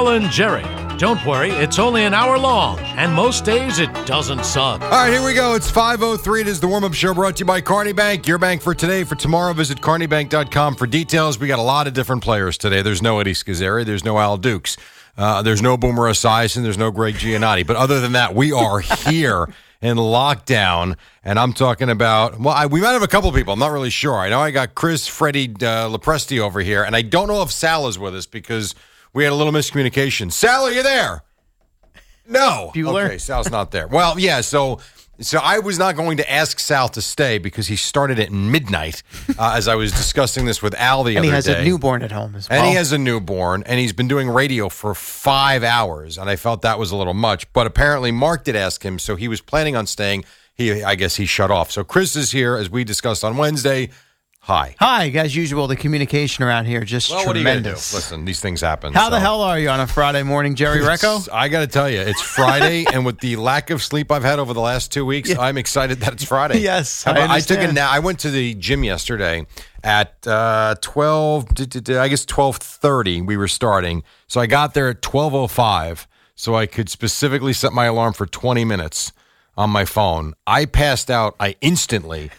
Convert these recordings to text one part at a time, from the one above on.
Campers. Alan Jerry. Don't worry, it's only an hour long, and most days it doesn't suck. All right, here we go. It's 5.03. It is the warm-up show brought to you by Kearny Bank. Your bank for today. For tomorrow, visit kearnybank.com for details. We got a lot of different players today. There's no Eddie Scozzare. There's no Al Dukes. Uh, there's no Boomer Esiason. There's no Greg Giannotti. But other than that, we are here in lockdown. And I'm talking about, well, I, we might have a couple people. I'm not really sure. I know I got Chris, Freddie, uh, Lepresti over here. And I don't know if Sal is with us because we had a little miscommunication. Sal, are you there? No. Bueller? Okay, Sal's not there. Well, yeah, so so I was not going to ask Sal to stay because he started at midnight uh, as I was discussing this with Al the and other he has day. a newborn at home as well. And he has a newborn, and he's been doing radio for five hours, and I felt that was a little much. But apparently, Mark did ask him, so he was planning on staying. He, I guess, he shut off. So Chris is here, as we discussed on Wednesday. Hi. Hi, as usual. The communication around here just Well, what are you do? tremendous. Listen, these things happen. How the hell are you on a Friday morning, Jerry Recco? I got to tell you, it's Friday, and with the lack of sleep I've had over the last two weeks, I'm excited that it's Friday. Yes, How I about- took a nap. I went to the gym yesterday at uh, twelve. I guess twelve thirty. We were starting, so I got there at twelve oh five, so I could specifically set my alarm for twenty minutes on my phone. I passed out. I instantly.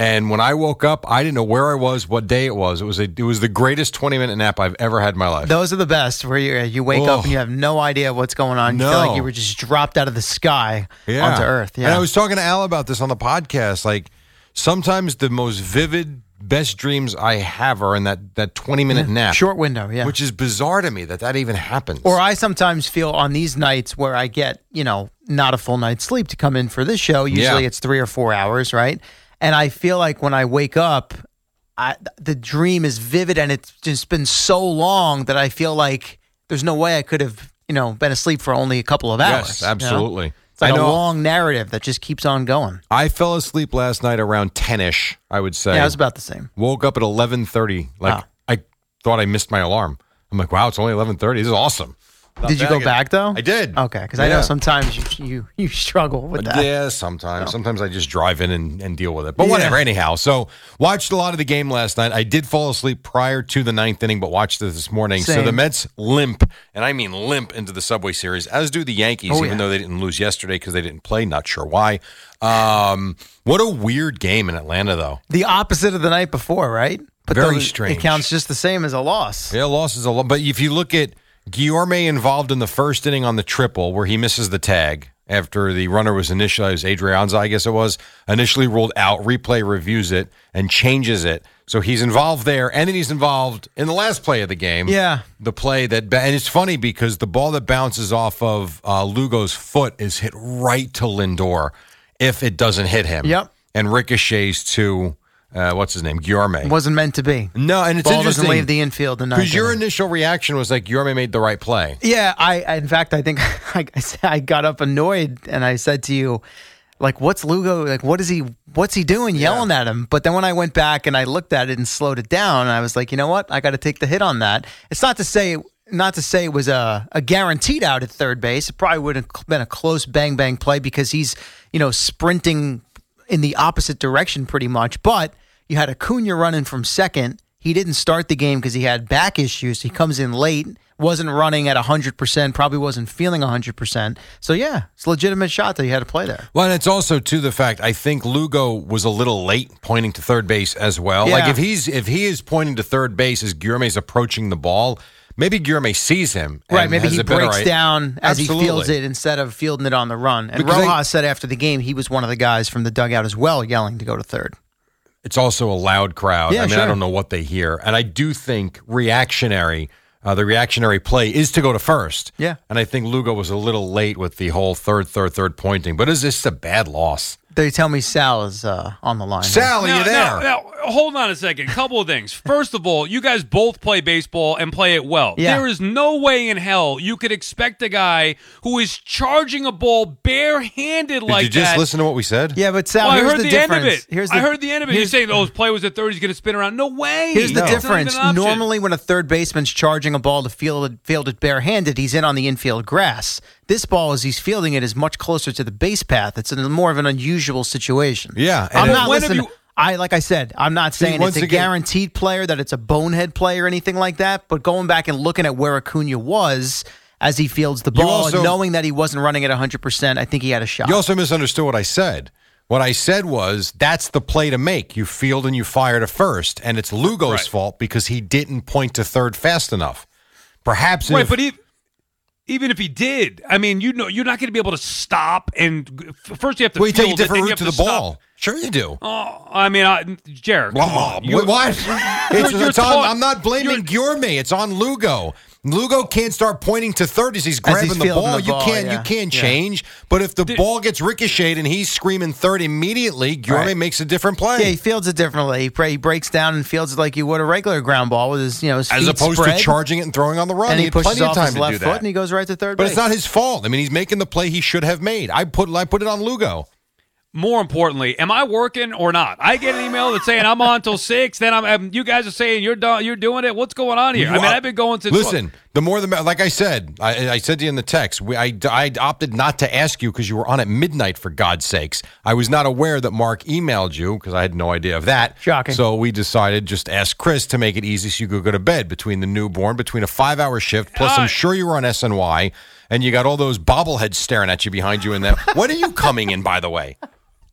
And when I woke up, I didn't know where I was, what day it was. It was a, it was the greatest twenty minute nap I've ever had in my life. Those are the best, where you you wake Oh. up and you have no idea what's going on. You feel No. like you were just dropped out of the sky onto Earth. Yeah, And I was talking to Al about this on the podcast. Like sometimes the most vivid, best dreams I have are in that that twenty minute nap, short window. Yeah, which is bizarre to me that that even happens. Or I sometimes feel on these nights where I get, you know, not a full night's sleep to come in for this show. Usually Yeah. it's three or four hours, right? And I feel like when I wake up, I, the dream is vivid and it's just been so long that I feel like there's no way I could have, you know, been asleep for only a couple of hours. yes, you know? absolutely. It's like I a know. long narrative that just keeps on going. I fell asleep last night around ten ish. I would say. Yeah, it was about the same. Woke up at eleven thirty. Like Wow. I thought I missed my alarm. I'm like, wow, it's only eleven thirty. This is awesome. Not Did you go back though? I did. Okay, because I know Yeah. sometimes you you, you struggle with that. Yeah, sometimes. Sometimes I just drive in and, and deal with it. But whatever, anyhow. So watched a lot of the game last night. I did fall asleep prior to the ninth inning, but watched it this morning. So Same. the Mets limp, and I mean limp into the Subway Series, as do the Yankees, Oh, even yeah. though they didn't lose yesterday because they didn't play. Not sure why. Um, what a weird game in Atlanta, though. The opposite of the night before, right? But Very strange. It counts just the same as a loss. Yeah, loss is a lot. But if you look at Guillorme involved in the first inning on the triple where he misses the tag after the runner was initially, it was Adrianza, I guess it was, initially ruled out, replay reviews it and changes it. So he's involved there. And then he's involved in the last play of the game. Yeah. The play that, and it's funny because the ball that bounces off of uh, Lugo's foot is hit right to Lindor if it doesn't hit him. Yep. And ricochets to, uh, what's his name? Guillorme. Wasn't meant to be. No, and it's Ball interesting. doesn't leave the infield. in Because your initial reaction was like Yorme made the right play. yeah, I I- in fact I think I, I said- I got up annoyed and I said to you, like, what's Lugo like? What is he? What's he doing? Yelling at him. But then when I went back and I looked at it and slowed it down, I was like, you know what? I got to take the hit on that. It's not to say. Not to say it was a, a guaranteed out at third base. It probably would have been a close bang bang play because he's, you know, sprinting in the opposite direction pretty much. But you had Acuna running from second. He didn't start the game because he had back issues. He comes in late, wasn't running at 100%, probably wasn't feeling 100%. So, yeah, it's a legitimate shot that he had to play there. Well, and it's also to the fact I think Lugo was a little late pointing to third base as well. Like if he's if he is pointing to third base as Guillorme's approaching the ball, maybe Guillorme sees him. Right, maybe he better breaks i- down as he feels it instead of fielding it on the run. And Because I- Rojas said after the game he was one of the guys from the dugout as well, yelling to go to third. It's also a loud crowd. Yeah, I mean, I don't know what they hear, and I do think reactionary. Uh, the reactionary play is to go to first. Yeah. and I think Lugo was a little late with the whole third, third, third pointing. But is this a bad loss? They tell me Sal is uh, on the line. Sal, are Now, you there? now- now, hold on a second. Couple of things. First of all, you guys both play baseball and play it well. Yeah. There is no way in hell you could expect a guy who is charging a ball barehanded Did like you just that. listen to what we said? Yeah, but Sal, Well, I heard the, the, difference. end of it. Here's the, I heard the end of it. You're saying, "Oh, his play was at third. He's going to spin around." No way. Here's the That's not difference. even an option. Normally, when a third baseman's charging a ball to field field it barehanded, he's in on the infield grass. This ball, as he's fielding it, is much closer to the base path. It's a, more of an unusual situation. Yeah, I'm not listening. you- I like I said, I'm not saying once it's a again- guaranteed player that it's a bonehead play or anything like that. But going back and looking at where Acuna was as he fields the ball, also- knowing that he wasn't running at 100, percent I think he had a shot. You also misunderstood what I said. What I said was that's the play to make. You field and you fire to first, and it's Lugo's Right. fault because he didn't point to third fast enough. Perhaps Right, if, but e- even if he did, I mean, you know, you're not going to be able to stop. And first, you have to well, you take a different route to the stop. ball. Sure, you do. Oh, I mean, I, Jared, Blah. You- what? It's, you're it's on, I'm not blaming Guillorme. It's on Lugo. Lugo can't start pointing to third as he's grabbing he's the ball. the you can't. yeah. You can't Yeah. change. But if the Did- ball gets ricocheted and he's screaming third immediately, Guillorme Right. makes a different play. yeah, he fields it differently. He, bra- he breaks down and fields it like he would a regular ground ball with his, you know, his as opposed spread, to charging it and throwing on the run. and he had pushes plenty of off time his to left do foot that. and he goes right to third But base. it's not his fault. I mean, he's making the play he should have made. I put I put it on Lugo. More importantly, am I working or not? I get an email that's saying I'm on till six. Then I'm, um, you guys are saying you're done. You're doing it. What's going on here? I mean, I've been going since. Listen, the more the like I said, I, I said to you in the text, we, I, I opted not to ask you because you were on at midnight. For God's sakes, I was not aware that Mark emailed you because I had no idea of that. Shocking. So we decided just ask Chris to make it easy so you could go to bed between the newborn, between a five-hour shift. Plus, I'm Uh, sure you were on SNY. And you got all those bobbleheads staring at you behind you. In that, when are you coming in? By the way,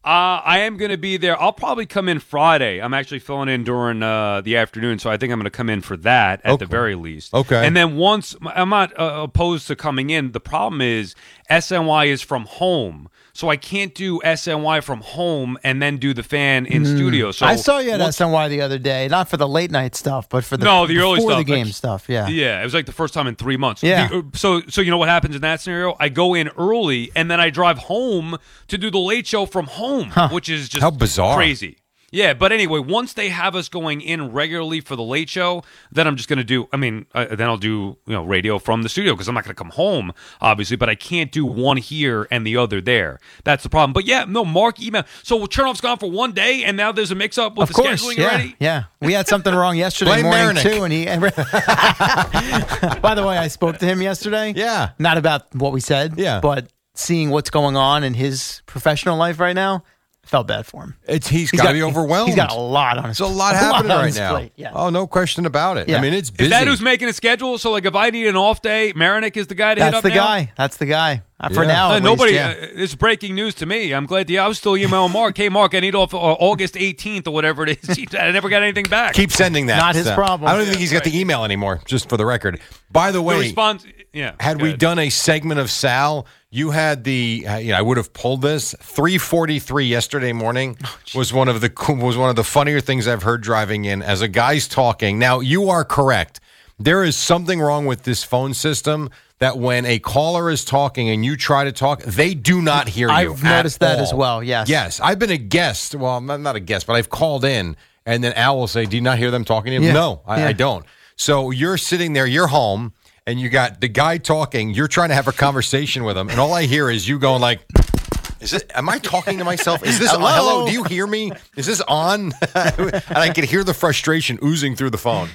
Uh, I am going to be there. I'll probably come in Friday. I'm actually filling in during uh, the afternoon, so I think I'm going to come in for that at Okay. the very least. Okay. And then once I'm not uh, opposed to coming in. The problem is SNY is from home, so I can't do SNY from home and then do the fan in studio. So Mm. I saw you at once- SNY the other day, not for the late night stuff, but for the No, the early stuff. the game Like- stuff. Yeah, Yeah, it was like the first time in three months. Yeah. The- uh, so, so you know what happens in that scenario? I go in early and then I drive home to do the late show from home, which is just How bizarre. crazy. Yeah, but anyway, once they have us going in regularly for the late show, then I'm just going to do. I mean, uh, then I'll do you know radio from the studio because I'm not going to come home, obviously. But I can't do one here and the other there. That's the problem. But yeah, no, Mark email. So Chernoff's gone for one day, and now there's a mix up with of the course. scheduling Yeah, already. yeah. We had something wrong yesterday morning Marinick. too, and he. By the way, I spoke to him yesterday. Yeah. not about what we said. Yeah. but seeing what's going on in his professional life right now, felt bad for him. it's he's got to be overwhelmed. He's got a lot on his. There's a lot a happening right now. plate, Yeah. Oh, no question about it. I mean, it's busy. Is that who's making a schedule? So like, if I need an off day, Marinick is the guy to hit up. That's the now? guy. That's the guy. Uh, For Yeah. now, Uh, nobody. Least, uh, it's breaking news to me. I'm glad. Yeah, I was still emailing Mark. Hey, Mark, I need off uh, August 18th or whatever it is. I never got anything back. Keep sending that. Not his stuff. problem. I don't think he's got the email anymore. Just for the record. By the the way, response. Yeah. had we done a segment of Sal, you had the. Uh, you know, I would have pulled this. Three forty three yesterday morning Oh, was one of the was one of the funnier things I've heard driving in. As a guy's talking, now you are correct. There is something wrong with this phone system that when a caller is talking and you try to talk, they do not hear you. I've noticed that all. as well, yes. Yes. I've been a guest. Well, I'm not, not a guest, but I've called in and then Al will say, Do you not hear them talking to you? Yeah. No, I, Yeah. I don't. So you're sitting there, you're home, and you got the guy talking, you're trying to have a conversation with him, and all I hear is you going like is it? Am I talking to myself? Is this Hello? hello? Do you hear me? Is this on? and I could hear the frustration oozing through the phone.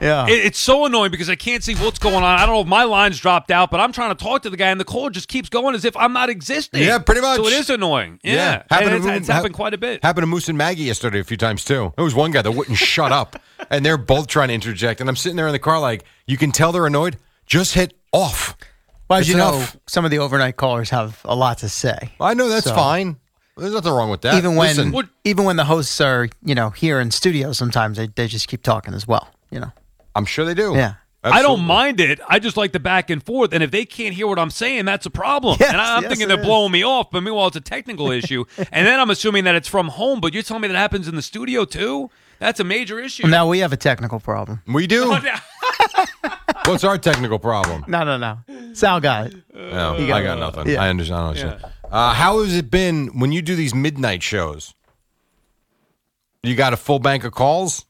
Yeah. It, it's so annoying because I can't see what's going on. I don't know if my line's dropped out, but I'm trying to talk to the guy, and the call just keeps going as if I'm not existing. Yeah, pretty much. So it is annoying. Yeah, Happened and to it's, Mo- it's happened hap- quite a bit. Happened to Moose and Maggie yesterday a few times too. There was one guy that wouldn't shut up, and they're both trying to interject. And I'm sitting there in the car, like you can tell they're annoyed. Just hit off. well, as it's you know, some of the overnight callers have a lot to say. I know that's So- fine. There's nothing wrong with that. even when Listen, What- even when the hosts are you know here in studio sometimes they, they just keep talking as well you know I'm sure they do. Yeah. I don't mind it. I just like the back and forth. And if they can't hear what I'm saying, that's a problem. Yes, and I, I'm yes, thinking they're is. blowing me off, but meanwhile, it's a technical issue. And then I'm assuming that it's from home, but you're telling me that happens in the studio too? That's a major issue. Now we have a technical problem. We do. Oh, yeah. What's our technical problem? No, no, no. Sal got it. No, You I got- got nothing. Yeah. I understand. I understand. Uh, how has it been when you do these midnight shows? You got a full bank of calls?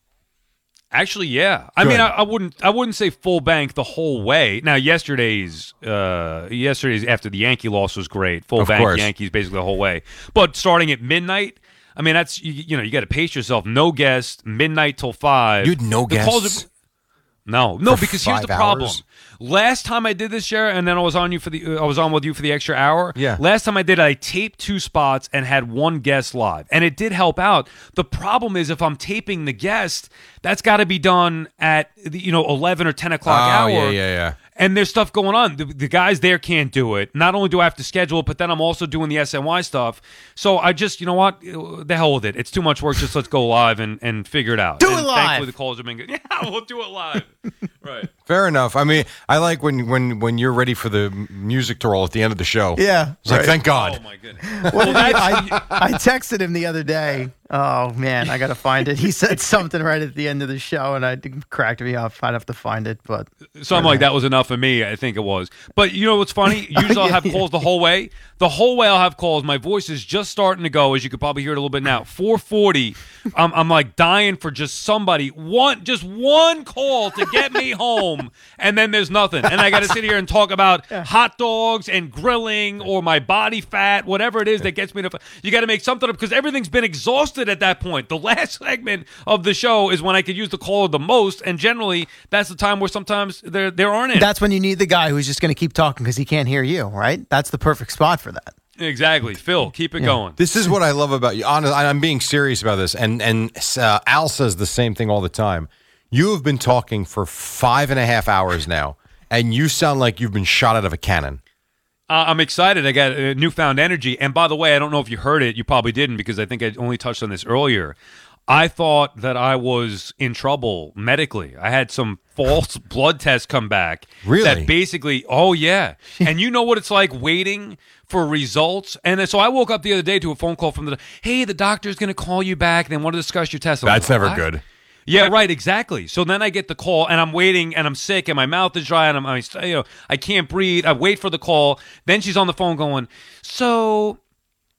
Actually, yeah. I Good. mean, I, I wouldn't. I wouldn't say full bank the whole way. Now, yesterday's, uh, yesterday's after the Yankee loss was great. Full Of bank course. Yankees basically the whole way. But starting at midnight, I mean, that's you, you know you got to pace yourself. No guests, midnight till five. You had no The calls guests? are- no, no, because here's the problem. hours? Last time I did this, year, and then I was on you for the, uh, I was on with you for the extra hour. Yeah. Last time I did, I taped two spots and had one guest live, and it did help out. The problem is if I'm taping the guest, that's got to be done at the, you know eleven or ten o'clock Oh, hour. yeah, yeah, yeah. And there's stuff going on. The, the guys there can't do it. Not only do I have to schedule it, but then I'm also doing the SNY stuff. So I just, you know what? The hell with it. It's too much work. Just let's go live and, and figure it out. Do it live. Thankfully, the calls have been good. Yeah, we'll do it live. Right. Fair enough. I mean, I like when when when you're ready for the music to roll at the end of the show. Yeah, It's like, thank God. Oh my goodness. What did he- I, I texted him the other day. Oh man, I gotta find it. He said something right at the end of the show, and I cracked me up. I'd have to find it, but Something like that was enough for me. I think it was. But you know what's funny? Usually I'll have yeah. calls the whole way. The whole way I'll have calls. My voice is just starting to go, as you could probably hear it a little bit now. 440. I'm, I'm like dying for just somebody one, just one call to get me home, and then there's nothing. And I got to sit here and talk about hot dogs and grilling or my body fat, whatever it is that gets me to. You got to make something up because everything's been exhausted at that point. The last segment of the show is when I could use the caller the most, and generally that's the time where sometimes there there aren't any. that's when you need the guy who's just gonna keep talking because he can't hear you. Right? That's the perfect spot for that. Exactly, Phil. Keep it going. This is what I love about you. Honest, I'm being serious about this, and and uh, Al says the same thing all the time. You have been talking for five and a half hours now, and you sound like you've been shot out of a cannon. Uh, I'm excited. I got uh, newfound energy. And by the way, I don't know if you heard it. You probably didn't because I think I only touched on this earlier. I thought that I was in trouble medically. I had some false blood tests come back. Really? That basically, oh, yeah. and you know what it's like waiting for results? And so I woke up the other day to a phone call from the, hey, the doctor's going to call you back. And they want to discuss your test. I'm That's like, never "What?" good. Yeah, right, exactly. So then I get the call, and I'm waiting, and I'm sick, and my mouth is dry, and I'm, I, you know, I can't breathe. I wait for the call. Then she's on the phone going, so,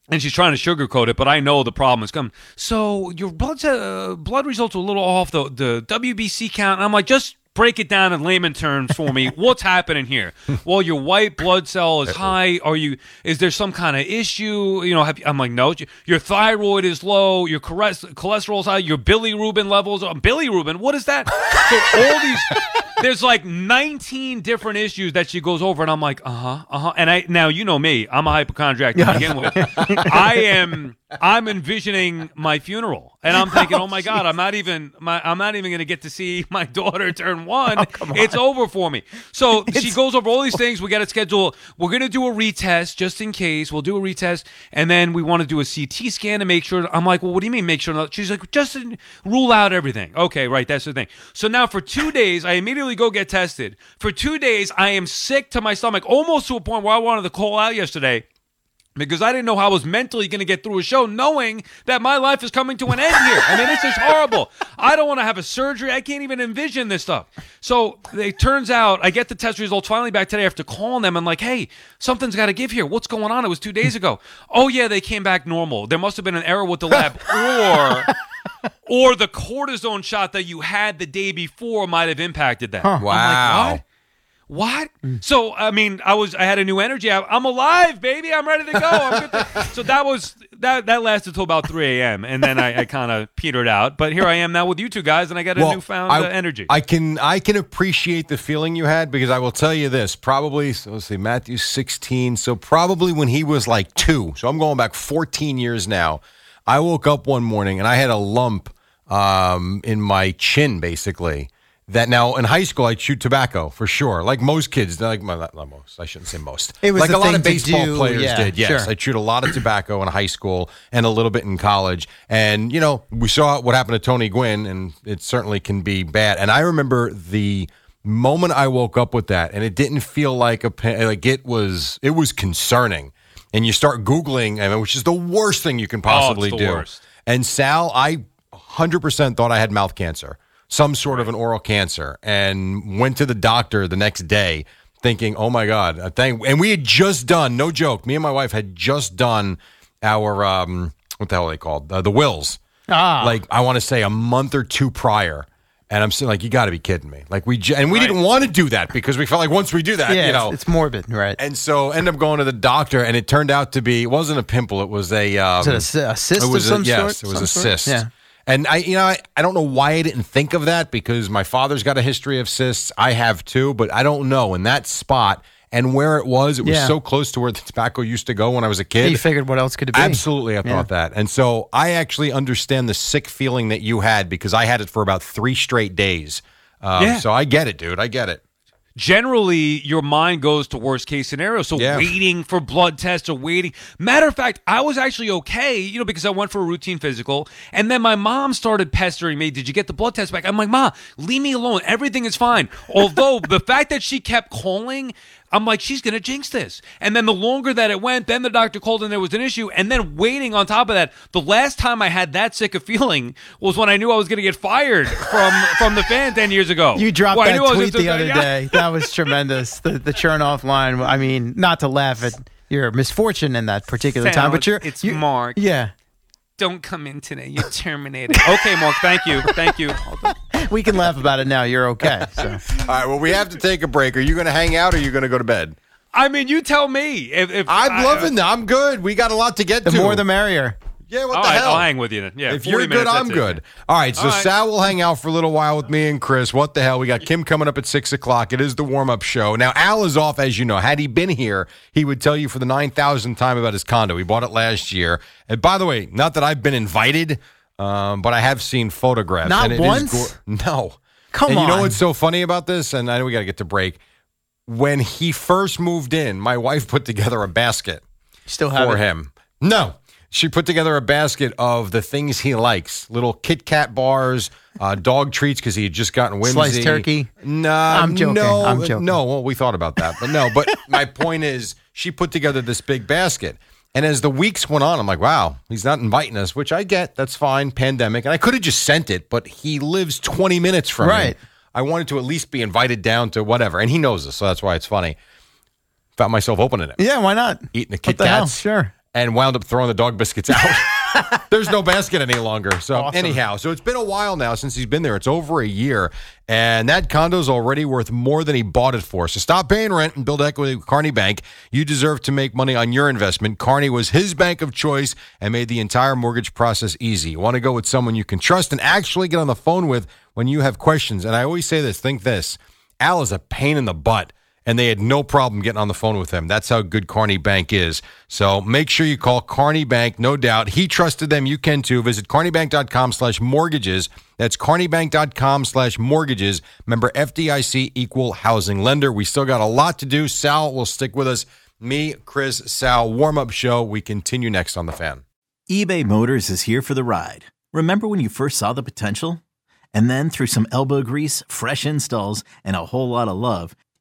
and she's trying to sugarcoat it, but I know the problem is coming. So your blood uh, blood results are a little off the the WBC count. And I'm like, just break it down in layman terms for me. What's happening here? Well, your white blood cell is high. Are you? Is there some kind of issue? You know, have, I'm like, no. Your thyroid is low. Your cholesterol cholesterol is high. Your bilirubin levels. Are, bilirubin. What is that? So all these. There's like 19 different issues that she goes over, and I'm like, uh huh, uh huh. And I now you know me, I'm a hypochondriac to begin with. I am, I'm envisioning my funeral, and I'm thinking, oh my god, I'm not even, my, I'm not even going to get to see my daughter turn one. it's over for me. So she goes over all these things. We got to schedule. We're going to do a retest just in case. We'll do a retest, and then we want to do a CT scan to make sure. I'm like, well, what do you mean make sure? not-" She's like, just rule out everything. Okay, right, that's the thing. So now for two days, I immediately go get tested. For two days, I am sick to my stomach, almost to a point where I wanted to call out yesterday because I didn't know how I was mentally going to get through a show knowing that my life is coming to an end here. I mean, this is horrible. I don't want to have a surgery. I can't even envision this stuff. So it turns out I get the test results finally back today after calling them and like, hey, something's got to give here. What's going on? It was two days ago. oh, yeah, they came back normal. There must have been an error with the lab or. Or the cortisone shot that you had the day before might have impacted that. I'm like, Wow. What? What? So I mean, I was I had a new energy. I, I'm alive, baby. I'm ready to go. I'm good to- so that was that that lasted till about 3 a.m. and then I, I kind of petered out. But here I am now with you two guys, and I got a newfound I, uh, energy. I can I can appreciate the feeling you had because I will tell you this. Probably so let's see, Matthew's sixteen. So probably when he was like two. So I'm going back 14 years now. I woke up one morning and I had a lump um, in my chin, basically. That now in high school I'd chewed tobacco for sure, like most kids. Like well, not, not most, I shouldn't say most. It was like the a lot of baseball do, players yeah, did. Yes, sure. I chewed a lot of tobacco in high school and a little bit in college. And, you know, we saw what happened to Tony Gwynn, and it certainly can be bad. And I remember the Moment I woke up with that, and it didn't feel like a pa- like it was. It was concerning, and you start googling, I mean, which is the worst thing you can oh, possibly the do. worst. And Sal, I 100% thought I had mouth cancer, some sort of an oral cancer, and went to the doctor the next day thinking, oh my God. Thank, and we had just done, no joke, me and my wife had just done our, um, what the hell are they called? Uh, the wills. Ah. Like, I want to say a month or two prior. And I'm saying, like, you got to be kidding me. Like, we, ju- and we didn't want to do that because we felt like once we do that, yeah, you know, it's, it's morbid, right? and so end up going to the doctor, and it turned out to be it wasn't a pimple; it was a um, it a a cyst It of was a- some yes, sort? it was Some a sort? cyst. Yeah. And I, you know, I, I don't know why I didn't think of that because my father's got a history of cysts. I have too, but I don't know. In that spot and where it was, it was Yeah. so close to where the tobacco used to go when I was a kid. you figured what else could it be? Absolutely, I Yeah. thought that. And so I actually understand the sick feeling that you had because I had it for about three straight days. Um, Yeah. So I get it, dude. I get it. Generally your mind goes to worst case scenario. So Yeah. waiting for blood tests or waiting. Matter of fact, I was actually okay, you know, because I went for a routine physical, and then my mom started pestering me. Did you get the blood test back? I'm like, Ma, leave me alone. Everything is fine. Although the fact that she kept calling. I'm like, she's gonna jinx this. And then the longer that it went, then the doctor called and there was an issue. And then waiting on top of that, the last time I had that sick a feeling was when I knew I was gonna get fired from from the fan ten years ago. You dropped Well, I that knew I was tweet the other day. That was tremendous. The the Chernoff line. I mean, not to laugh at your misfortune in that particular time, but you're it's you- Mark. Yeah, Don't come in today. You're terminated. okay, Mark. Thank you. Thank you. we can laugh about it now. You're okay. So. All right. Well, we have to take a break. Are you going to hang out or are you going to go to bed? I mean, you tell me. If, if I'm I- loving uh, that. I'm good. We got a lot to get The to. The more the merrier. Yeah. What All the right, hell? I'll hang with you then. Yeah, if you're good, minutes, I'm that's it. good. All right. So All right. Sal will hang out for a little while with me and Chris. What the hell? We got Kim coming up at six o'clock. It is the warm up show. Now Al is off, as you know. Had he been here, he would tell you for the nine thousandth time about his condo. He bought it last year. And by the way, not that I've been invited, um, but I have seen photographs. Not and it is once? go- no. Come and you know what's so funny about this? And I know we got to get to break. When he first moved in, my wife put together a basket Still have for it. him. No. She put together a basket of the things he likes little Kit Kat bars, uh, dog treats because he had just gotten whimsy. Sliced turkey? Nah, I'm joking. No, I'm joking. No, well, we thought about that. But no, but my point is, she put together this big basket. And as the weeks went on, I'm like, wow, he's not inviting us, which I get. That's fine. Pandemic. And I could have just sent it, but he lives 20 minutes from me. Right. I wanted to at least be invited down to whatever. And he knows this, so that's why it's funny. Found myself opening it Yeah, why not? eating the Kit hell? Kats. Sure. And wound up throwing the dog biscuits out. There's no basket any longer. So Awesome. anyhow, so it's been a while now since he's been there. It's over a year, and that condo's already worth more than he bought it for. So stop paying rent and build equity with Kearny Bank. You deserve to make money on your investment. Kearny was his bank of choice and made the entire mortgage process easy. You want to go with someone you can trust and actually get on the phone with when you have questions. And I always say this: think this. Al is a pain in the butt and they had no problem getting on the phone with him. That's how good Kearny Bank is. So make sure you call Kearny Bank, no doubt. He trusted them. You can too. Visit kearnybank.com slash mortgages. That's kearnybank.com slash mortgages. Member FDIC equal housing lender. We still got a lot to do. Sal will stick with us. Me, Chris, Sal, warm up show. We continue next on the fan. eBay Motors is here for the ride. Remember when you first saw the potential? And then through some elbow grease, fresh installs, and a whole lot of love,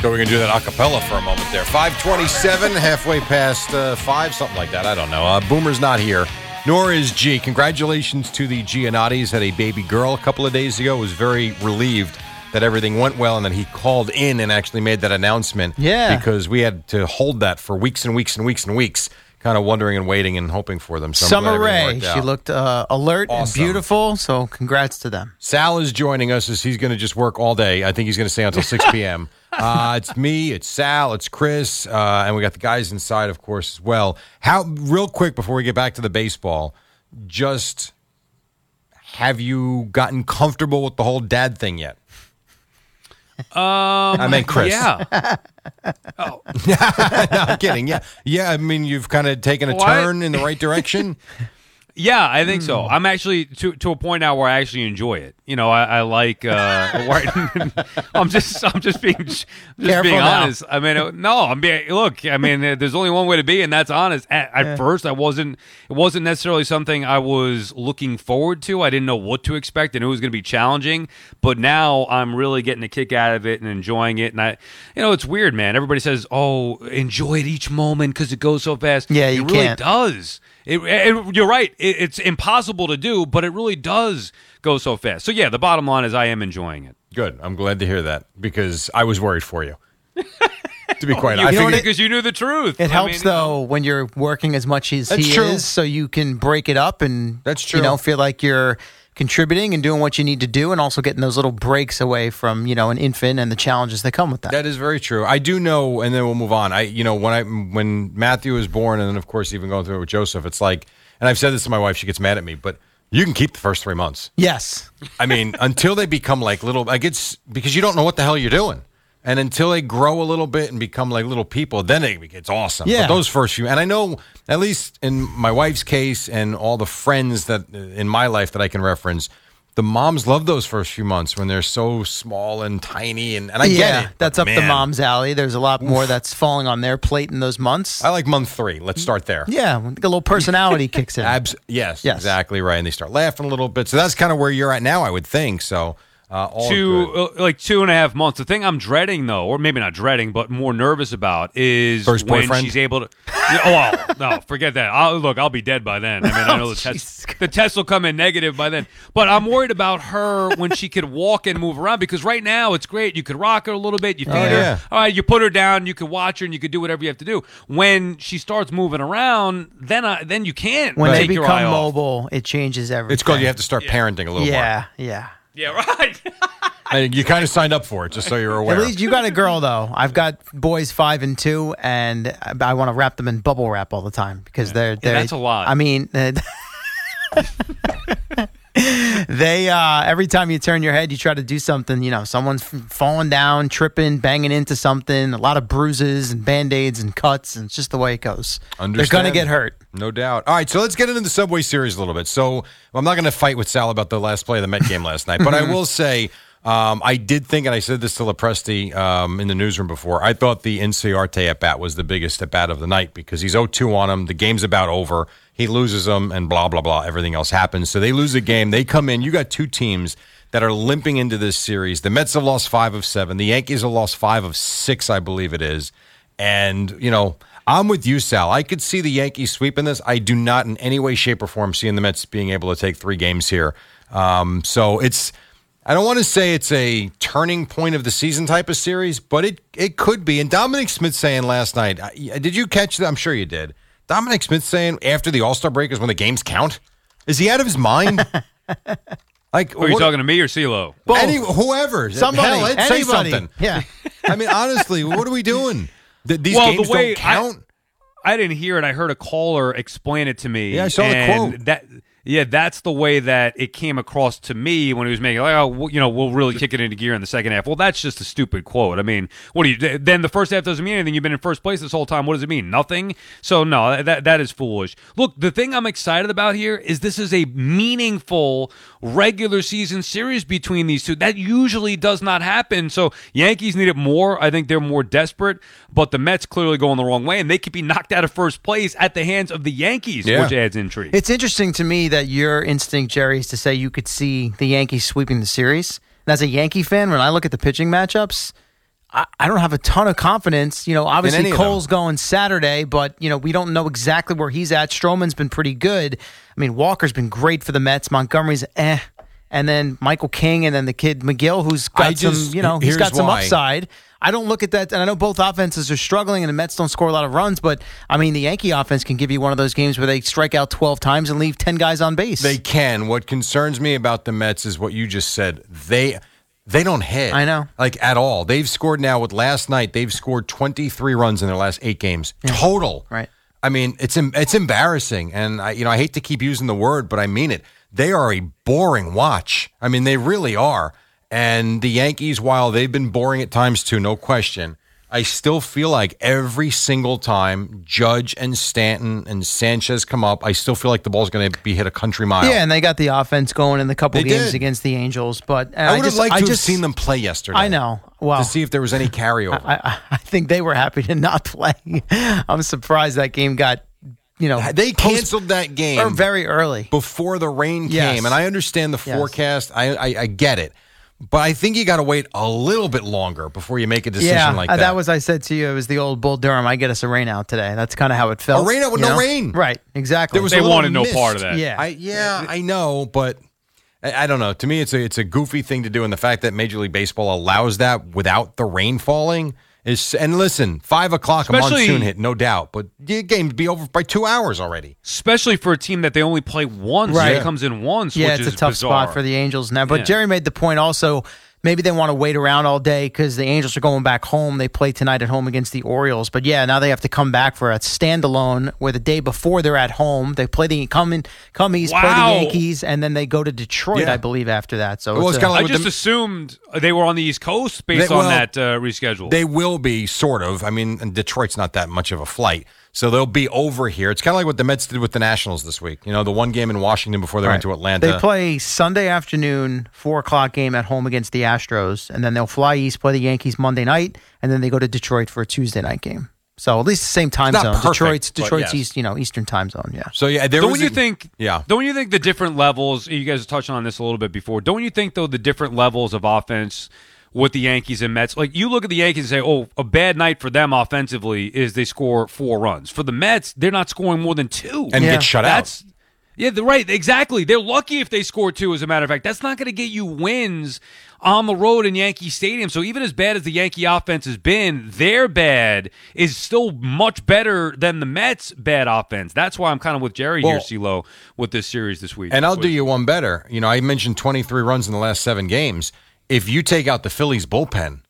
So we're going to do that a cappella for a moment there. 527, halfway past uh, 5, something like that. I don't know. Uh, Boomer's not here, nor is G. Congratulations to the Giannottis. Had a baby girl a couple of days ago. Was very relieved that everything went well and that he called in and actually made that announcement. Yeah. Because we had to hold that for weeks and weeks and weeks and weeks, kind of wondering and waiting and hoping for them. So Summer Rae, she looked uh, alert and beautiful. So congrats to them. Sal is joining us as he's going to just work all day. I think he's going to stay until 6 p.m. uh, it's me, it's Sal, it's Chris, uh, and we got the guys inside, of course, as well. How, real quick before we get back to the baseball, just have you gotten comfortable with the whole dad thing yet? Um, I meant Chris. Yeah. oh. no, I'm kidding. Yeah. Yeah. I mean, you've kind of taken a What? turn in the right direction. Yeah, I think so. Hmm. I'm actually to to a point now where I actually enjoy it. You know, I, I like. Uh, where- I'm just I'm just being just Careful being now. honest. I mean, uh, no, I'm being look. I mean, uh, there's only one way to be, and that's honest. At, at first, I wasn't. It wasn't necessarily something I was looking forward to. I didn't know what to expect, and it was going to be challenging. But now I'm really getting a kick out of it and enjoying it. And I, you know, it's weird, man. Everybody says, "Oh, enjoy it each moment because it goes so fast." Yeah, it really can't. does. It, it- you're right. It, it's impossible to do, but it really does go so fast. So yeah, the bottom line is I am enjoying it. Good. I'm glad to hear that because I was worried for you. to be oh, quite honest, I know think because you knew the truth. It I helps mean, though when you're working as much as That's he true. is, so you can break it up and That's true. You know, feel like you're contributing and doing what you need to do, and also getting those little breaks away from you know an infant and the challenges that come with that. That is very true. I do know, and then we'll move on. I, you know, when I when Matthew was born, and then of course even going through it with Joseph, it's like, and I've said this to my wife, she gets mad at me, but you can keep the first three months. yes, I mean, until they become like little, like guess because you don't know what the hell you're doing, and until they grow a little bit and become like little people, then it gets awesome. Yeah. But those first few, and I know at least in my wife's case and all the friends that in my life that I can reference. The moms love those first few months when they're so small and tiny, and, and I yeah, get it. that's up the mom's alley. There's a lot more that's falling on their plate in those months. I like month three. Let's start there. yeah, a little personality kicks in. Abs- yes, Yes. exactly right. And they start laughing a little bit. So that's kind of where you're at now, I would think. So uh, all two good. uh, like two and a half months. The thing I'm dreading though, or maybe not dreading, but more nervous about is First when boyfriend? she's able to. Yeah, oh well, no, forget that. I'll, look, I'll be dead by then. I mean, I know the test the test will come in negative by then. But I'm worried about her when she could walk and move around because right now it's great. You could rock her a little bit. You feed her. Oh, yeah. All right, you put her down. You could watch her and you could do whatever you have to do. When she starts moving around, then I, then you can't when they take your eye become off. mobile, it changes everything. It's called you have to start parenting a little Yeah, yeah. Yeah, right. more. And you kind of signed up for it, just so you're aware. At least you got a girl though. I've got boys five and two, and I, I want to wrap them in bubble wrap all the time because they're, they're that's a lot. I mean, uh, they uh, every time you turn your head, you try to do something. You know, someone's falling down, tripping, banging into something. A lot of bruises and band aids and cuts, and it's just the way it goes. They're gonna get hurt. No doubt. All right, so let's get into the Subway Series a little bit. So I'm not going to fight with Sal about the last play of the Met game last night, but I will say um, I did think, and I said this to Lepresti um, in the newsroom before, I thought the Inciarte at bat was the biggest at bat of the night because he's 0-2 on him. The game's about over. He loses them, and blah blah blah. Everything else happens. So they lose a game. They come in. You got two teams that are limping into this series. The Mets have lost five of seven. The Yankees have lost five of six, I believe it is. And, you know, I'm with you, Sal. I could see the Yankees sweeping this. I do not in any way, shape, or form see the Mets being able to take three games here. Um, so it's, I don't want to say it's a turning point of the season type of series, but it, it could be. And Dominic Smith saying last night, did you catch that? I'm sure you did. Dominic Smith saying after the All Star break is when the games count. Is he out of his mind? like, Are you what- talking to me or CeeLo? any, whoever, Somebody, Hell, Ed, say anybody. something. Yeah. I mean, honestly, what are we doing? Th- these Well, the games way don't I- count. I didn't hear it. I heard a caller explain it to me. Yeah, I saw the and quote. That yeah, that's the way that it came across to me when he was making like, oh, well, you know, we'll really kick it into gear in the second half. Well, that's just a stupid quote. I mean, what do you? Then the first half doesn't mean anything. You've been in first place this whole time. What does it mean? Nothing. So no, that that is foolish. Look, the thing I'm excited about here is this is a meaningful regular season series between these two. That usually does not happen. So Yankees need it more. I think they're more desperate, but the Mets clearly going the wrong way, and they could be knocked out of first place at the hands of the Yankees, Yeah. which adds intrigue. It's interesting to me that your instinct, Jerry, is to say you could see the Yankees sweeping the series. And as a Yankee fan, when I look at the pitching matchups, I, I don't have a ton of confidence. You know, obviously Cole's going Saturday, but you know we don't know exactly where he's at. Stroman's been pretty good. I mean, Walker's been great for the Mets. Montgomery's eh. And then Michael King, and then the kid Megill, who's got some, just- you know, he's got some why. upside. I don't look at that, and I know both offenses are struggling, and the Mets don't score a lot of runs. But I mean, the Yankee offense can give you one of those games where they strike out twelve times and leave ten guys on base. They can. What concerns me about the Mets is what you just said. They they don't hit. I know. Like at all. They've scored now with last night, they've scored 23 runs in their last 8 games total. Right. I mean, it's it's embarrassing and I you know, I hate to keep using the word, but I mean it. They are a boring watch. I mean, they really are. And the Yankees while they've been boring at times too, no question. I still feel like every single time Judge and Stanton and Sanchez come up, I still feel like the ball's going to be hit a country mile. yeah, and they got the offense going in the couple They games did. against the Angels. But uh, I would have just, liked I to just, have seen them play yesterday. I know. Well, to see if there was any carryover. I, I- I think they were happy to not play. I'm surprised that game got, you know, they post- canceled that game or very early. before the rain Yes. came, and I understand the Yes. forecast. I, I I get it, but I think you got to wait a little bit longer before you make a decision Yeah, like uh, that. that was I said to you. It was the old Bull Durham. I get us a rain out today. That's kind of how it felt. A rain out with no know? rain. Right. Exactly. There was They a little wanted no part of that. Yeah. I yeah, I know, but I, I don't know. To me, it's a it's a goofy thing to do, and the fact that Major League Baseball allows that without the rain falling is. And listen, five o'clock a monsoon hit, no doubt, but the game would be over by two hours already. Especially for a team that they only play once. Right. It comes in once, yeah, which it's is a tough bizarre. spot for the Angels now. But Yeah. Jerry made the point also. Maybe they want to wait around all day because the Angels are going back home. They play tonight at home against the Orioles. But yeah, now they have to come back for a standalone where the day before they're at home. They play the come in, come east, play the Yankees, and then they go to Detroit, Yeah. I believe, after that. So Well, it's a- kinda like I just the- assumed they were on the East Coast based They- on well, that uh, reschedule. They will be sort of. I mean, and Detroit's not that much of a flight, so they'll be over here. It's kind of like what the Mets did with the Nationals this week. You know, the one game in Washington before they went to Atlanta. They play Sunday afternoon, four o'clock game at home against the Astros, and then they'll fly east, play the Yankees Monday night, and then they go to Detroit for a Tuesday night game. So at least the same time It's not zone. perfect, Detroit's Detroit's yes. east, you know, Eastern time zone. Yeah. so yeah, there don't was you a- think? Yeah. Don't you think the different levels? You guys touched on this a little bit before. Don't you think though the different levels of offense with the Yankees and Mets? Like you look at the Yankees and say, "Oh, a bad night for them offensively is they score four runs." For the Mets, they're not scoring more than two and Yeah. get shut out. That's yeah, the right, exactly. They're lucky if they score two. As a matter of fact, that's not going to get you wins on the road in Yankee Stadium. So even as bad as the Yankee offense has been, their bad is still much better than the Mets' bad offense. That's why I'm kind of with Jerry here, Well- CeeLo, with this series this week. And I'll do you one better. You know, I mentioned 23 runs in the last seven games. If you take out the Phillies bullpen,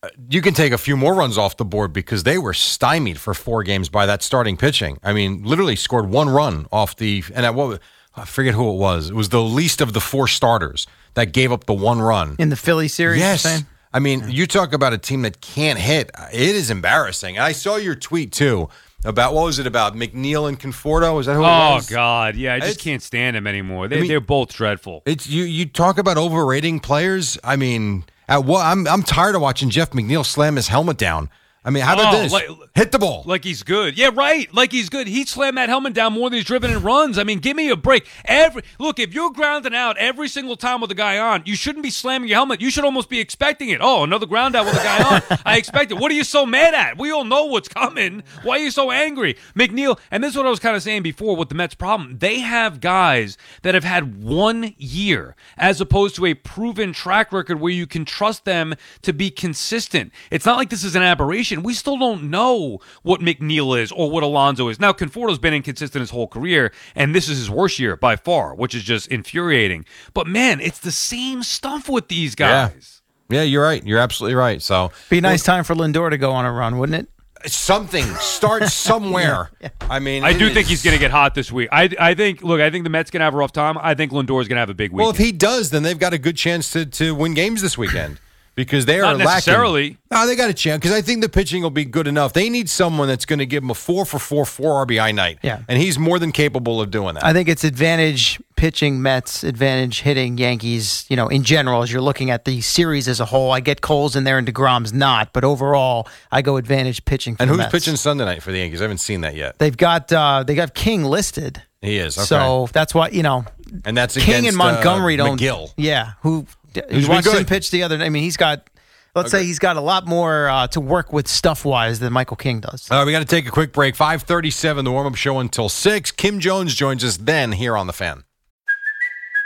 uh, you can take a few more runs off the board because they were stymied for four games by that starting pitching. I mean, literally scored one run off the and at what I forget who it was. It was the least of the four starters that gave up the one run. In the Philly series, Yes. I mean, you talk about a team that can't hit. It is embarrassing. And I saw your tweet too about what was it about McNeil and Conforto? Is that who it oh? God, yeah, I just It's- can't stand them anymore. They, I mean- they're both dreadful. It's you. You talk about overrating players. I mean, at what? I'm I'm tired of watching Jeff McNeil slam his helmet down. I mean, how about Oh, this? like- Hit the ball. Like he's good. Yeah, right. Like he's good. He slammed that helmet down more than he's driven in runs. I mean, give me a break. Every look, if you're grounding out every single time with a guy on, you shouldn't be slamming your helmet. You should almost be expecting it. Oh, another ground out with a guy on. I expect it. What are you so mad at? We all know what's coming. Why are you so angry? McNeil, and this is what I was kind of saying before with the Mets problem. They have guys that have had one year as opposed to a proven track record where you can trust them to be consistent. It's not like this is an aberration. We still don't know what McNeil is or what Alonso is. Now, Conforto's been inconsistent his whole career, and this is his worst year by far, which is just infuriating. But man, it's the same stuff with these guys. yeah, you're right. You're absolutely right. So Be a nice time for Lindor to go on a run, wouldn't it? something start somewhere. I mean, I it do think he's going to get hot this week. I, I think, look, I think the Mets going to have a rough time. I think Lindor is going to have a big week. Well, if he does, then they've got a good chance to to win games this weekend. Because they are Not lacking. necessarily. No, they got a chance. Because I think the pitching will be good enough. They need someone that's going to give them a four for four, four RBI night. Yeah. and he's more than capable of doing that. I think it's advantage pitching Mets, advantage hitting Yankees, you know, in general, as you're looking at the series as a whole. I get Cole's in there and DeGrom's not, but overall, I go advantage pitching for and the who's Mets. pitching Sunday night for the Yankees? I haven't seen that yet. They've got uh, they got King listed. He is. Okay. So that's why, you know, and that's King against, and Montgomery uh, don't. Megill. Yeah, who you watched him pitch the other. I mean, he's got. Let's say he's got a lot more uh, to work with stuff wise than Michael King does. All right, we got to take a quick break. Five thirty-seven, the warm-up show until six. Kim Jones joins us then here on the Fan.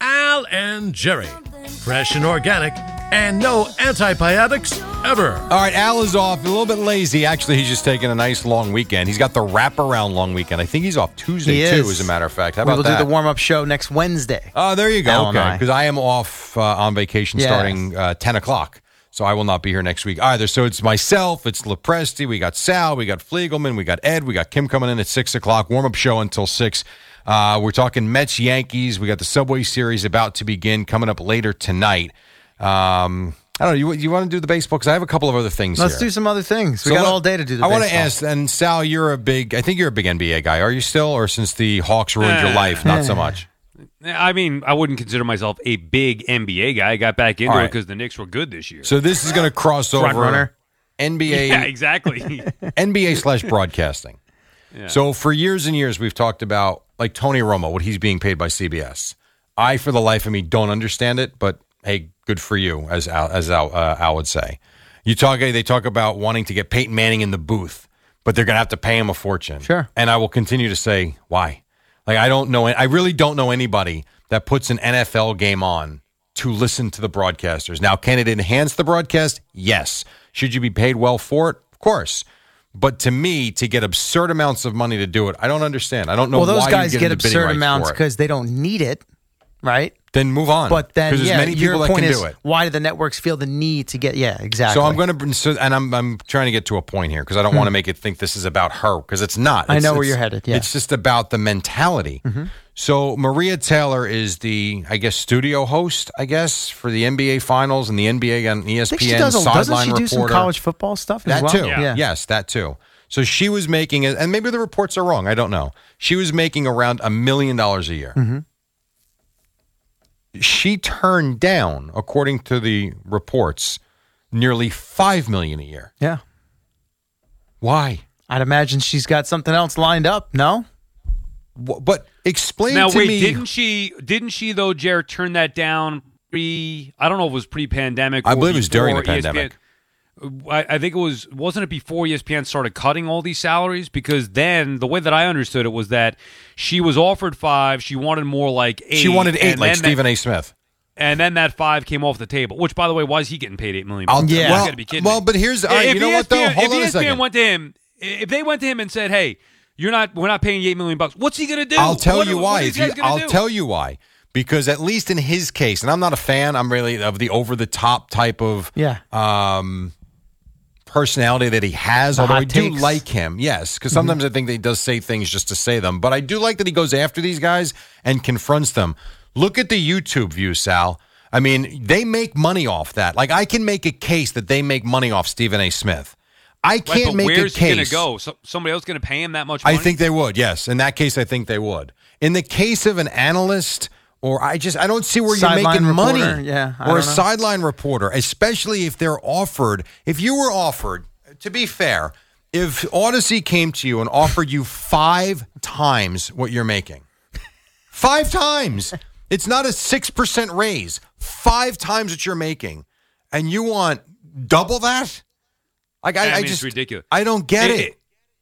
Al and Jerry. Fresh and organic, and no antibiotics ever. All right, Al is off. A little bit lazy. Actually, he's just taking a nice long weekend. He's got the wraparound long weekend. I think he's off Tuesday, He too, is. as a matter of fact. How about we about will that? do the warm up show next Wednesday. Oh, there you go. Al and okay. I. Because I am off uh, on vacation Yes. starting uh, 10 o'clock. So I will not be here next week either. So it's myself, it's Lepresti, we got Sal, we got Fliegelman, we got Ed, we got Kim coming in at 6 o'clock. Warm up show until 6. Uh, we're talking Mets, Yankees. We got the Subway Series about to begin coming up later tonight. Um, I don't know. You, you want to do the baseball? Because I have a couple of other things Let's here. do some other things. We So got let- all day to do the I want to ask, and Sal, you're a big, I think you're a big NBA guy. Are you still? Or since the Hawks ruined your Eh. life, not so much? I mean, I wouldn't consider myself a big NBA guy. I got back into All it because the Knicks were good this year. So this is going to cross Front over runner. NBA, yeah, exactly. NBA slash broadcasting. So for years and years, we've talked about like Tony Romo, what he's being paid by CBS. I, for the life of me, don't understand it, but hey, good for you, as Al, as Al, uh, Al would say. You talk, they talk about wanting to get Peyton Manning in the booth, but they're going to have to pay him a fortune. Sure. And I will continue to say why. Like I don't know, I really don't know anybody that puts an NFL game on to listen to the broadcasters. Now, can it enhance the broadcast? Yes. Should you be paid well for it? Of course. But to me, to get absurd amounts of money to do it, I don't understand. I don't know well, those why guys you get absurd amounts because they don't need it, right? Then move on. But then, because yeah, there's many your people that point can is, do it. why do the networks feel the need to get? Yeah, exactly. So I'm going to, so, and I'm I'm trying to get to a point here because I don't want to make it think this is about her because it's not. Hmm. I know where you're headed, yeah. Mm-hmm. it's just about the mentality. So Maria Taylor is the, I guess, studio host, I guess, for the NBA Finals and the NBA on I ESPN think she does. A, doesn't she do reporter. some college football stuff as That well? too. Yeah. Yes, that too. So she was making, and maybe the reports are wrong. I don't know. She was making around a million dollars a year. Mm-hmm. She turned down, according to the reports, nearly five million a year. Yeah. Why? I'd imagine she's got something else lined up. No. Wh- But explain now to wait, me. didn't she? Didn't she though? Jared turn that down pre. I don't know if it was pre-pandemic. I or believe it was during the before E ESPN. Pandemic. I, I think it was. Wasn't it before ESPN started cutting all these salaries? Because then the way that I understood it was that she was offered five. She wanted more like eight. she wanted eight, like Stephen that, A. Smith. And then that five came off the table. Which, by the way, why is he getting paid eight million? I'll- bucks? Yeah. Well, gotta be kidding well, me. but here's all right, if you know what though. ESPN Hold on if a second. ESPN went to him, if they went to him and said, "Hey, you're not, we're not paying you eight million bucks," what's he gonna do? I'll tell What- you what why. are If guys you, I'll do? tell you why. Because at least in his case, and I'm not a fan. I'm really of the over the top type of Yeah. um, personality that he has. The although I do takes. Mm-hmm. like him, yes, because sometimes I think that he does say things just to say them. But I do like that he goes after these guys and confronts them. Look at the YouTube views, Sal. I mean, they make money off that. Like I can make a case that they make money off Stephen A. Smith. I can't but make where's a he gonna case. go? So, somebody else is going to pay him that much? I think they would. Yes, in that case, I think they would. In the case of an analyst, or I just I don't see where you're Sideline making money. reporter, yeah, I or a sideline reporter, especially if they're offered. If you were offered, to be fair, if Odyssey came to you and offered you five times what you're making, five times, it's not a six percent raise. Five times what you're making, and you want double that. Like I, I I, mean, it's just ridiculous. I don't get it.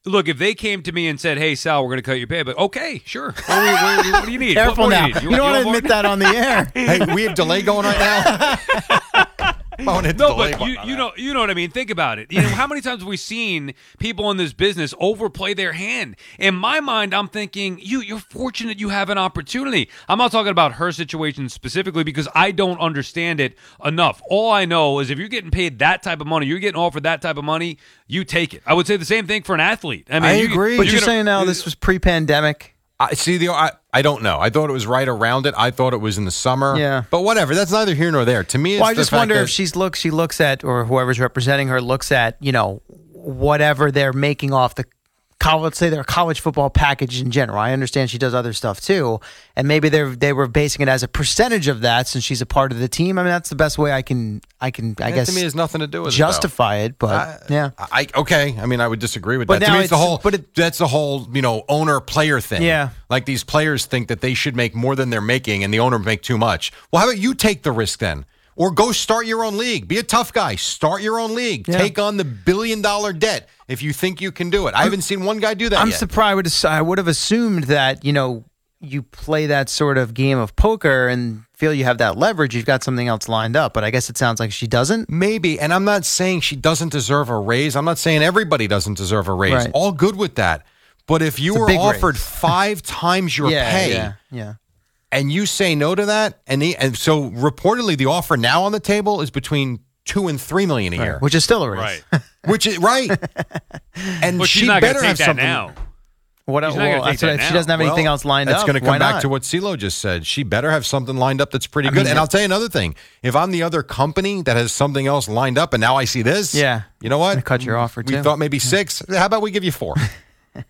Look, if they came to me and said, "Hey, Sal, we're going to cut your pay," but okay, sure. What, do you- what do you- what do you need? Careful what, what now. Do you, need? You, don't want to want admit that on the air. hey, we have delay going right now. I wanna the No, but button you, you know you know what I mean. Think about it. You know how many times have we seen people in this business overplay their hand? In my mind, I'm thinking you you're fortunate you have an opportunity. I'm not talking about her situation specifically because I don't understand it enough. All I know is if you're getting paid that type of money, you're getting offered that type of money, you take it. I would say the same thing for an athlete. I mean, I you- agree. But you're, gonna- saying now this was pre-pandemic. I see the. I, I don't know. I thought it was right around it. I thought it was in the summer. Yeah. but whatever. That's neither here nor there. To me, it's Well, I just wonder if she's look she looks at or whoever's representing her looks at you know whatever they're making off the college, let's say they're college football package in general. I understand she does other stuff too, and maybe they they were basing it as a percentage of that since she's a part of the team. I mean, that's the best way I can I can I That guess to me has nothing to do with it, justify it. But I- yeah, I okay. I mean, I would disagree with But that. To me, it's the whole. but it- that's the whole you know owner player thing. Yeah. like these players think that they should make more than they're making, and the owner make too much. Well, how about you take the risk then, or go start your own league? Be a tough guy. Start your own league. Yeah. Take on the billion dollar debt if you think you can do it. I haven't seen one guy do that I'm yet. surprised. I would, ass- I would have assumed that you know you play that sort of game of poker and feel you have that leverage. You've got something else lined up, but I guess it sounds like she doesn't. Maybe, and I'm not saying she doesn't deserve a raise. I'm not saying everybody doesn't deserve a raise. Right. All good with that. But if you were offered five times your yeah, pay yeah, yeah. And you say no to that, and the, and so reportedly the offer now on the table is between two and three million a year, Right, Which is still a raise. Right. which is right. and But she not better take have that something. now. What? She's not well, gonna take that's what- that she doesn't have anything Well, else lined that's up. That's going to come back not? to what CeeLo just said. She better have something lined up that's pretty I good. mean, and I'll tell you another thing: if I'm the other company that has something else lined up, and now I see this, Yeah. you know what? Gonna cut your offer, We too. thought maybe six. How about we give you four?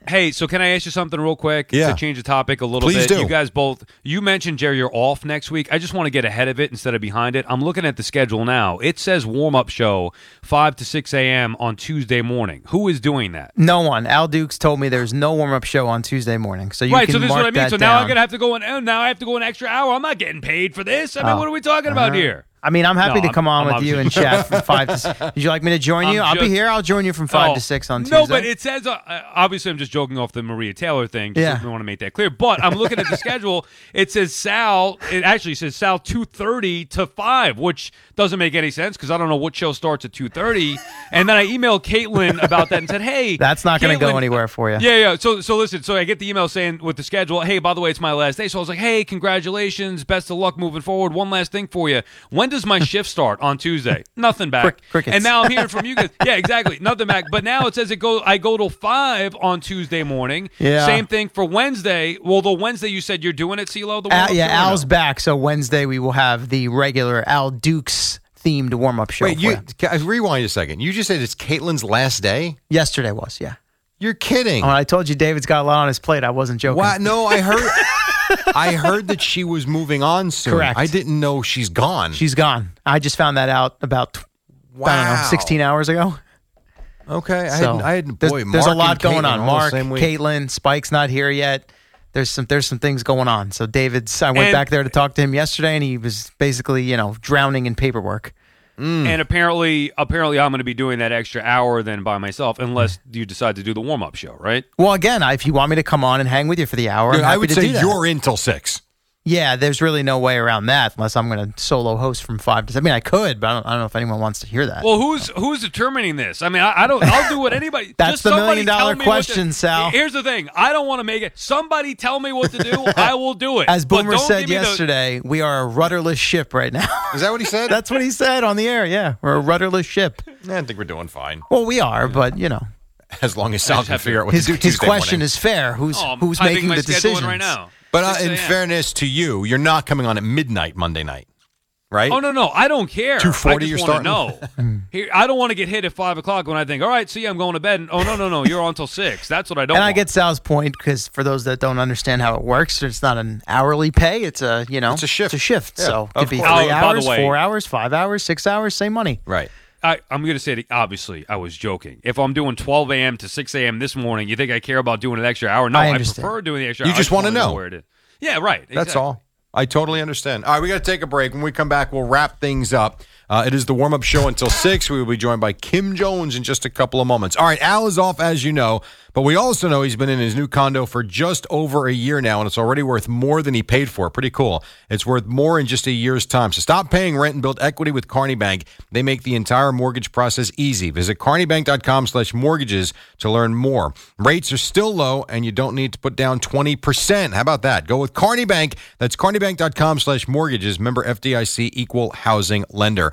Hey, so can I ask you something real quick Yeah. to change the topic a little Please bit? do. You guys both, you mentioned Jerry, you're off next week. I just want to get ahead of it instead of behind it. I'm looking at the schedule now. It says warm up show five to six a.m. on Tuesday morning. Who is doing that? No one. Al Dukes told me there's no warm up show on Tuesday morning, so you right, can so this is what I mean. that So now I'm gonna have to go in. Now I have to go an extra hour. I'm not getting paid for this. I mean, Oh. what are we talking about Uh-huh. here? I mean, I'm happy No, to come on I'm- with I'm you and chat from five to. Would you like me to join you? I'm I'll be here. I'll join you from five Oh, to six on Tuesday. No, but it says uh, uh, obviously I'm just joking off the Maria Taylor thing. Just Yeah. I want to make that clear. But I'm looking at the schedule. It says Sal. It actually says Sal two thirty to five, which doesn't make any sense because I don't know what show starts at two thirty. and then I emailed Caitlin about that and said, "Hey, That's not going to go anywhere for you. Yeah, yeah. So, so listen. So I get the email saying with the schedule, hey, by the way, it's my last day. So I was like, hey, congratulations, best of luck moving forward. One last thing for you. When does my shift start on Tuesday? Nothing back. Crick- crickets. And now I'm hearing from you guys. Yeah, exactly. Nothing back. But now it says it go. I go till five on Tuesday morning. Yeah. Same thing for Wednesday. Well, the Wednesday you said you're doing it, CeeLo. The Al, yeah, Al's no? back, so Wednesday we will have the regular Al Dukes themed warm up show. Wait, you you. ca- rewind a second. You just said it's Caitlin's last day. Yesterday was, yeah. You're kidding. When I told you David's got a lot on his plate, I wasn't joking. What? No, I heard. I heard that she was moving on soon. Correct. I didn't know she's gone. She's gone. I just found that out about I don't know, Wow. 16 hours ago. okay. I So hadn't. I hadn't there's, boy, there's a lot and going Caitlin on. Mark. Caitlin, Spike's not here yet. There's some there's some things going on. So David's I went And- back there to talk to him yesterday, and he was basically you know drowning in paperwork. Mm. And apparently, apparently, I'm going to be doing that extra hour then by myself, unless you decide to do the warm up show, right? Well, again, I- if you want me to come on and hang with you for the hour, I'm Dude, happy I would to say do that. you're in till six. Yeah, there's really no way around that unless I'm going to solo host from five to. I mean, I could, but I don't, I don't know if anyone wants to hear that. Well, who's who's determining this? I mean, I, I don't. I'll do what anybody. That's just the million dollar tell me what to- question, Sal. Here's the thing. I don't want to make it. Somebody tell me what to do. I will do it. As But Boomer said give me the- yesterday, we are a rudderless ship right now. Is that what he said? That's what he said on the air. Yeah, we're a rudderless ship. I think we're doing fine. Well, we are, but you know, As long as Sal can have to- figure out what his to do his Tuesday question morning. is fair. Who's Oh, who's making my the schedule decisions right now. But uh, in fairness to you, you're not coming on at midnight Monday night, right? Oh no, no, I don't care. 2:40 you're just want to know. Here, I don't want to get hit at five o'clock when I think, all right, see, I'm going to bed. And, oh no, no, no, you're on till six. That's what I don't. And I want. get Sal's point because for those that don't understand how it works, it's not an hourly pay. It's a you know, It's a shift. It's a shift. Yeah, so it could be course. three Oh, by hours, way- four hours, five hours, six hours, same money. Right. I, I'm going to say that obviously I was joking. If I'm doing 12 a.m. to 6 a.m. this morning, you think I care about doing an extra hour? No, I I, prefer doing the extra You hour. Just wanna wanna know. where it is. Yeah, right. That's exactly. all. I totally understand. All right, we got to take a break. When we come back, we'll wrap things up. Uh, it is the warm up show until 6. We will be joined by Kim Jones in just a couple of moments. All right, Al is off, as you know, but we also know he's been in his new condo for just over a year now, and it's already worth more than he paid for. Pretty cool. It's worth more in just a year's time. So stop paying rent and build equity with Kearny Bank. They make the entire mortgage process easy. Visit kearnybank.com slash mortgages to learn more. Rates are still low, and you don't need to put down 20%. How about that? Go with Kearny Bank. That's kearnybank.com slash mortgages. Member FDIC equal housing lender.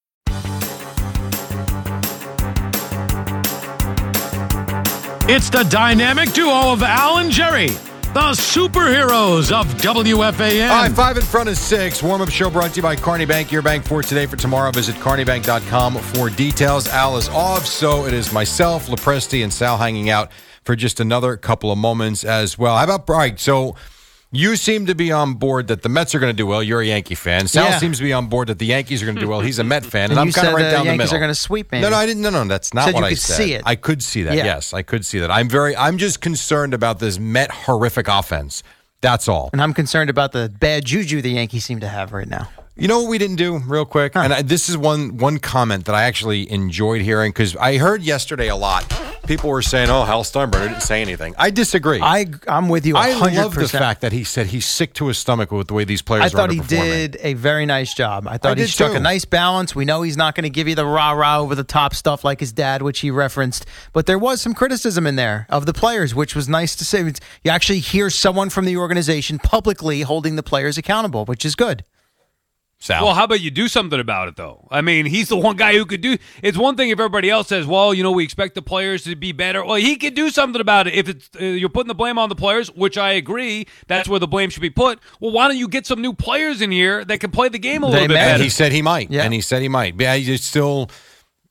It's the dynamic duo of Al and Jerry, the superheroes of WFAN. All right, five in front of six. Warm up show brought to you by Kearny Bank. Your bank for today for tomorrow. Visit kearnybank.com for details. Al is off, so it is myself, Lepresti, and Sal hanging out for just another couple of moments as well. How about, all right, so you seem to be on board that the Mets are going to do well. You're a Yankee fan. Sal Yeah. seems to be on board that the Yankees are going to do well. He's a Met fan, and, And I'm kind of right the down the Yankees middle. are gonna sweep, maybe. No, no, I didn't. No, no, that's not what I Said what you I could said. see it. I could see that. Yeah. Yes, I could see that. I'm very. I'm just concerned about this Met horrific offense. That's all. And I'm concerned about the bad juju the Yankees seem to have right now. You know what we didn't do, real quick, and I, this is one one comment that I actually enjoyed hearing because I heard yesterday a lot. People were saying, "Oh, Hal Steinbrenner didn't say anything." I disagree. I I'm with you. 100%. I love the fact that he said he's sick to his stomach with the way these players. Are. I thought he did a very nice job. I thought he struck too. a nice balance. We know he's not going to give you the rah rah over the top stuff like his dad, which he referenced. But there was some criticism in there of the players, which was nice to see. You actually hear someone from the organization publicly holding the players accountable, which is good. Sal. Well, how about you do something about it, though? I mean, he's the one guy who could do. It's one thing if everybody else says, "Well, you know, we expect the players to be better." Well, he could do something about it. If it's uh, you're putting the blame on the players, which I agree, that's where the blame should be put. Well, why don't you get some new players in here that can play the game a They little bit may. better? he said he might. Yeah. And he said he might. Yeah, he just still.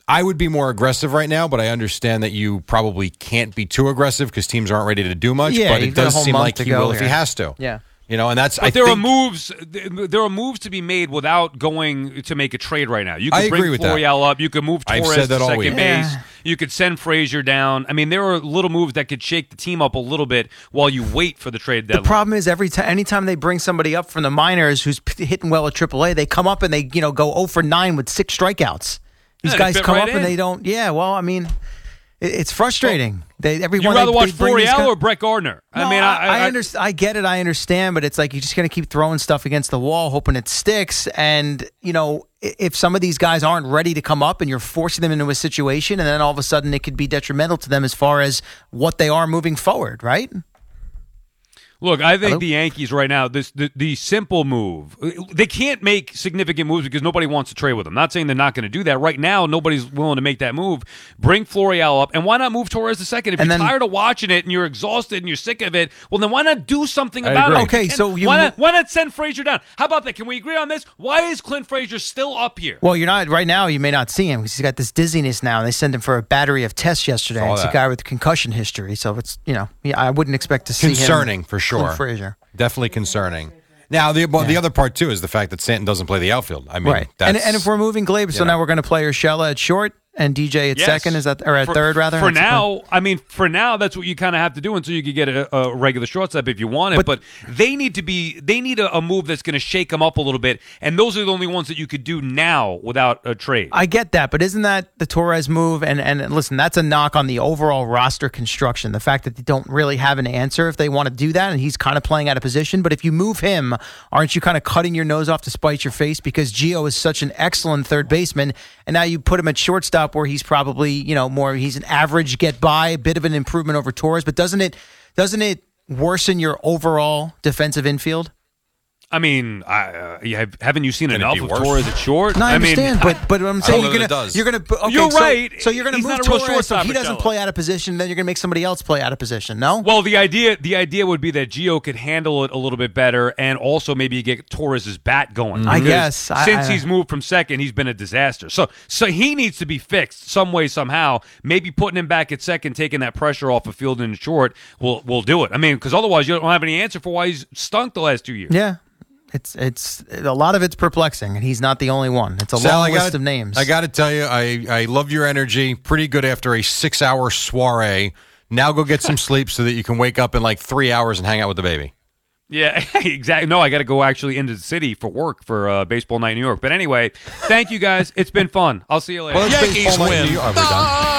I would be more aggressive right now, but I understand that you probably can't be too aggressive because teams aren't ready to do much. Yeah, but it you've got a does seem like he go will if he has to. Yeah. You know, and that's. But I there are moves. There are moves to be made without going to make a trade right now. You could I bring agree. Florial up. You could move I've Torres to second week. base. Yeah. You could send Frazier down. I mean, there are little moves that could shake the team up a little bit while you wait for the trade The problem is every time, anytime they bring somebody up from the minors who's p- hitting well at AAA, they come up and they you know go 0 for nine with six strikeouts. These Yeah, guys come right up and they don't. Yeah, well, I mean, it, it's frustrating. they everyone. You'd rather they, watch these or Brett Gardner? No, I mean, I, I, I, understand. I get it. I understand, but it's like you're just going to keep throwing stuff against the wall, hoping it sticks. And you know, if some of these guys aren't ready to come up, and you're forcing them into a situation, and then all of a sudden it could be detrimental to them as far as what they are moving forward, right? Look, I think Hello? the Yankees right now, this the, the simple move, they can't make significant moves because nobody wants to trade with them. Not saying they're not going to do that. Right now, nobody's willing to make that move. Bring Florial up, and why not move Torres the second? If And you're then- tired of watching it and you're exhausted and you're sick of it, well, then why not do something I about agree. it? Okay, And so you why mo- not, why not send Frazier down? How about that? Can we agree on this? Why is Clint Frazier still up here? Well, you're not right now. You may not see him because he's got this dizziness now. They sent him for a battery of tests yesterday. Saw It's a guy with concussion history, so it's you know, yeah, I wouldn't expect to see him- concerning for sure. Clint Frazier. Definitely concerning. Now, the well, the other part too is the fact that Stanton doesn't play the outfield. I mean, right. That's, And, and if we're moving Gleyber, so know. now we're going to play Urshela at short and DJ at Yes. second. Is that or at For- third rather? For now, I mean, for now, that's what you kind of have to do until you could get a, a regular shortstop if you want it. But, But- they need to be, they need a, a move that's going to shake them up a little bit, and those are the only ones that you could do now without a trade. I get that, but isn't that the Torres move? And and listen, that's a knock on the overall roster construction. The fact that they don't really have an answer if they want to do that, and he's kind of playing out of position. But if you move him, aren't you kind of cutting your nose off to spite your face? Because Gio is such an excellent third baseman, and now you put him at shortstop where he's probably you know more he's an average get by, a bit of an improvement over Torres. But doesn't it doesn't it worsen your overall defensive infield? I mean, I, uh, you have, haven't you seen Can it enough be of? Torres at short? No, I, mean, understand, but but I'm saying you're gonna it you're gonna okay, You're so- right. So, you're gonna He's move not a Torres. So he doesn't play out of position, then you're gonna make somebody else play out of position. No. Well, the idea the idea would be that Gio could handle it a little bit better, and also maybe get Torres's bat going. I guess. Since I- he's moved from second, he's been a disaster. So so he needs to be fixed some way somehow. Maybe putting him back at second, taking that pressure off of field and short will will do it. I mean, because otherwise you don't have any answer for why he's stunk the last two years. Yeah. It's it's a lot of it's perplexing, and he's not the only one. It's a Sal, long list gotta- of names. I got to tell you, I, I love your energy. Pretty good after a six hour soiree. Now go get some sleep so that you can wake up in like three hours and hang out with the baby. Yeah, exactly. No, I got to go actually into the city for work for uh, baseball night in New York. But anyway, thank you guys. It's been fun. I'll see you later. Well, it's baseball night in New York. Are we done?